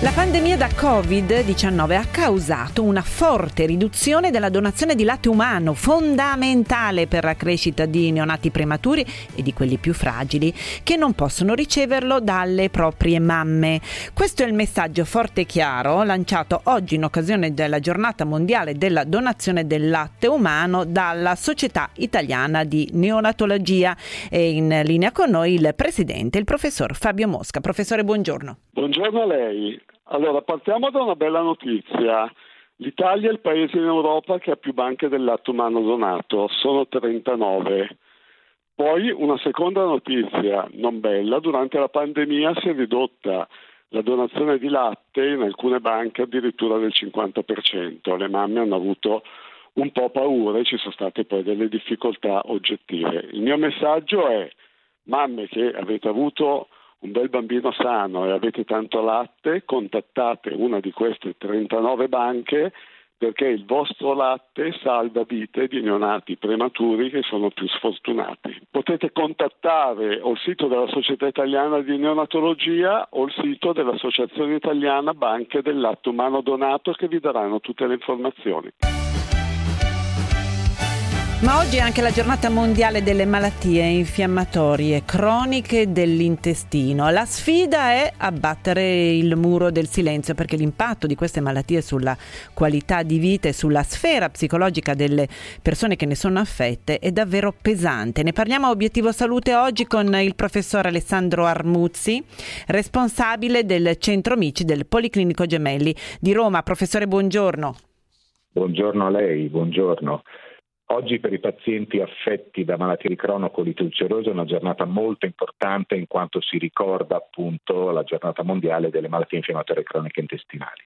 La pandemia da Covid-19 ha causato una forte riduzione della donazione di latte umano, fondamentale per la crescita di neonati prematuri e di quelli più fragili, che non possono riceverlo dalle proprie mamme. Questo è il messaggio forte e chiaro lanciato oggi in occasione della giornata mondiale della donazione del latte umano dalla Società Italiana di Neonatologia. E in linea con noi il presidente, il professor Fabio Mosca. Professore, buongiorno. Buongiorno a lei. Allora, partiamo da una bella notizia. L'Italia è il paese in Europa che ha più banche del latte umano donato, sono 39. Poi una seconda notizia non bella, durante la pandemia si è ridotta la donazione di latte in alcune banche addirittura del 50%. Le mamme hanno avuto un po' paura e ci sono state poi delle difficoltà oggettive. Il mio messaggio è, mamme che avete avuto un bel bambino sano e avete tanto latte, contattate una di queste 39 banche perché il vostro latte salva vite di neonati prematuri che sono più sfortunati. Potete contattare o il sito della Società Italiana di Neonatologia o il sito dell'Associazione Italiana Banche del Latte Umano Donato che vi daranno tutte le informazioni. Ma oggi è anche la giornata mondiale delle malattie infiammatorie croniche dell'intestino. La sfida è abbattere il muro del silenzio perché l'impatto di queste malattie sulla qualità di vita e sulla sfera psicologica delle persone che ne sono affette è davvero pesante. Ne parliamo a Obiettivo Salute oggi con il professor Alessandro Armuzzi, responsabile del Centro Amici del Policlinico Gemelli di Roma. Professore, buongiorno. Buongiorno a lei, buongiorno. Oggi per i pazienti affetti da malattie di crono colite ulcerose è una giornata molto importante in quanto si ricorda appunto la giornata mondiale delle malattie infiammatorie croniche intestinali.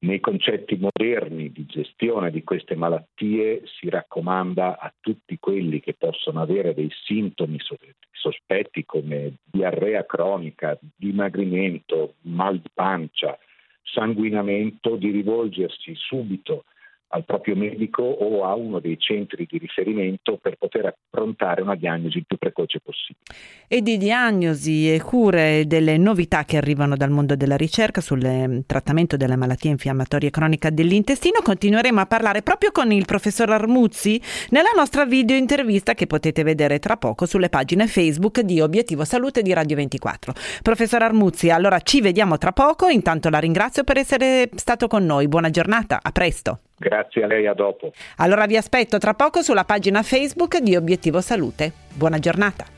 Nei concetti moderni di gestione di queste malattie si raccomanda a tutti quelli che possono avere dei sintomi sospetti come diarrea cronica, dimagrimento, mal di pancia, sanguinamento di rivolgersi subito al proprio medico o a uno dei centri di riferimento per poter approntare una diagnosi il più precoce possibile. E di diagnosi e cure delle novità che arrivano dal mondo della ricerca sul eh, trattamento della malattia infiammatoria cronica dell'intestino continueremo a parlare proprio con il professor Armuzzi nella nostra video intervista che potete vedere tra poco sulle pagine Facebook di Obiettivo Salute di Radio 24. Professor Armuzzi, allora ci vediamo tra poco, intanto la ringrazio per essere stato con noi. Buona giornata, a presto. Grazie a lei, a dopo. Allora vi aspetto tra poco sulla pagina Facebook di Obiettivo Salute. Buona giornata.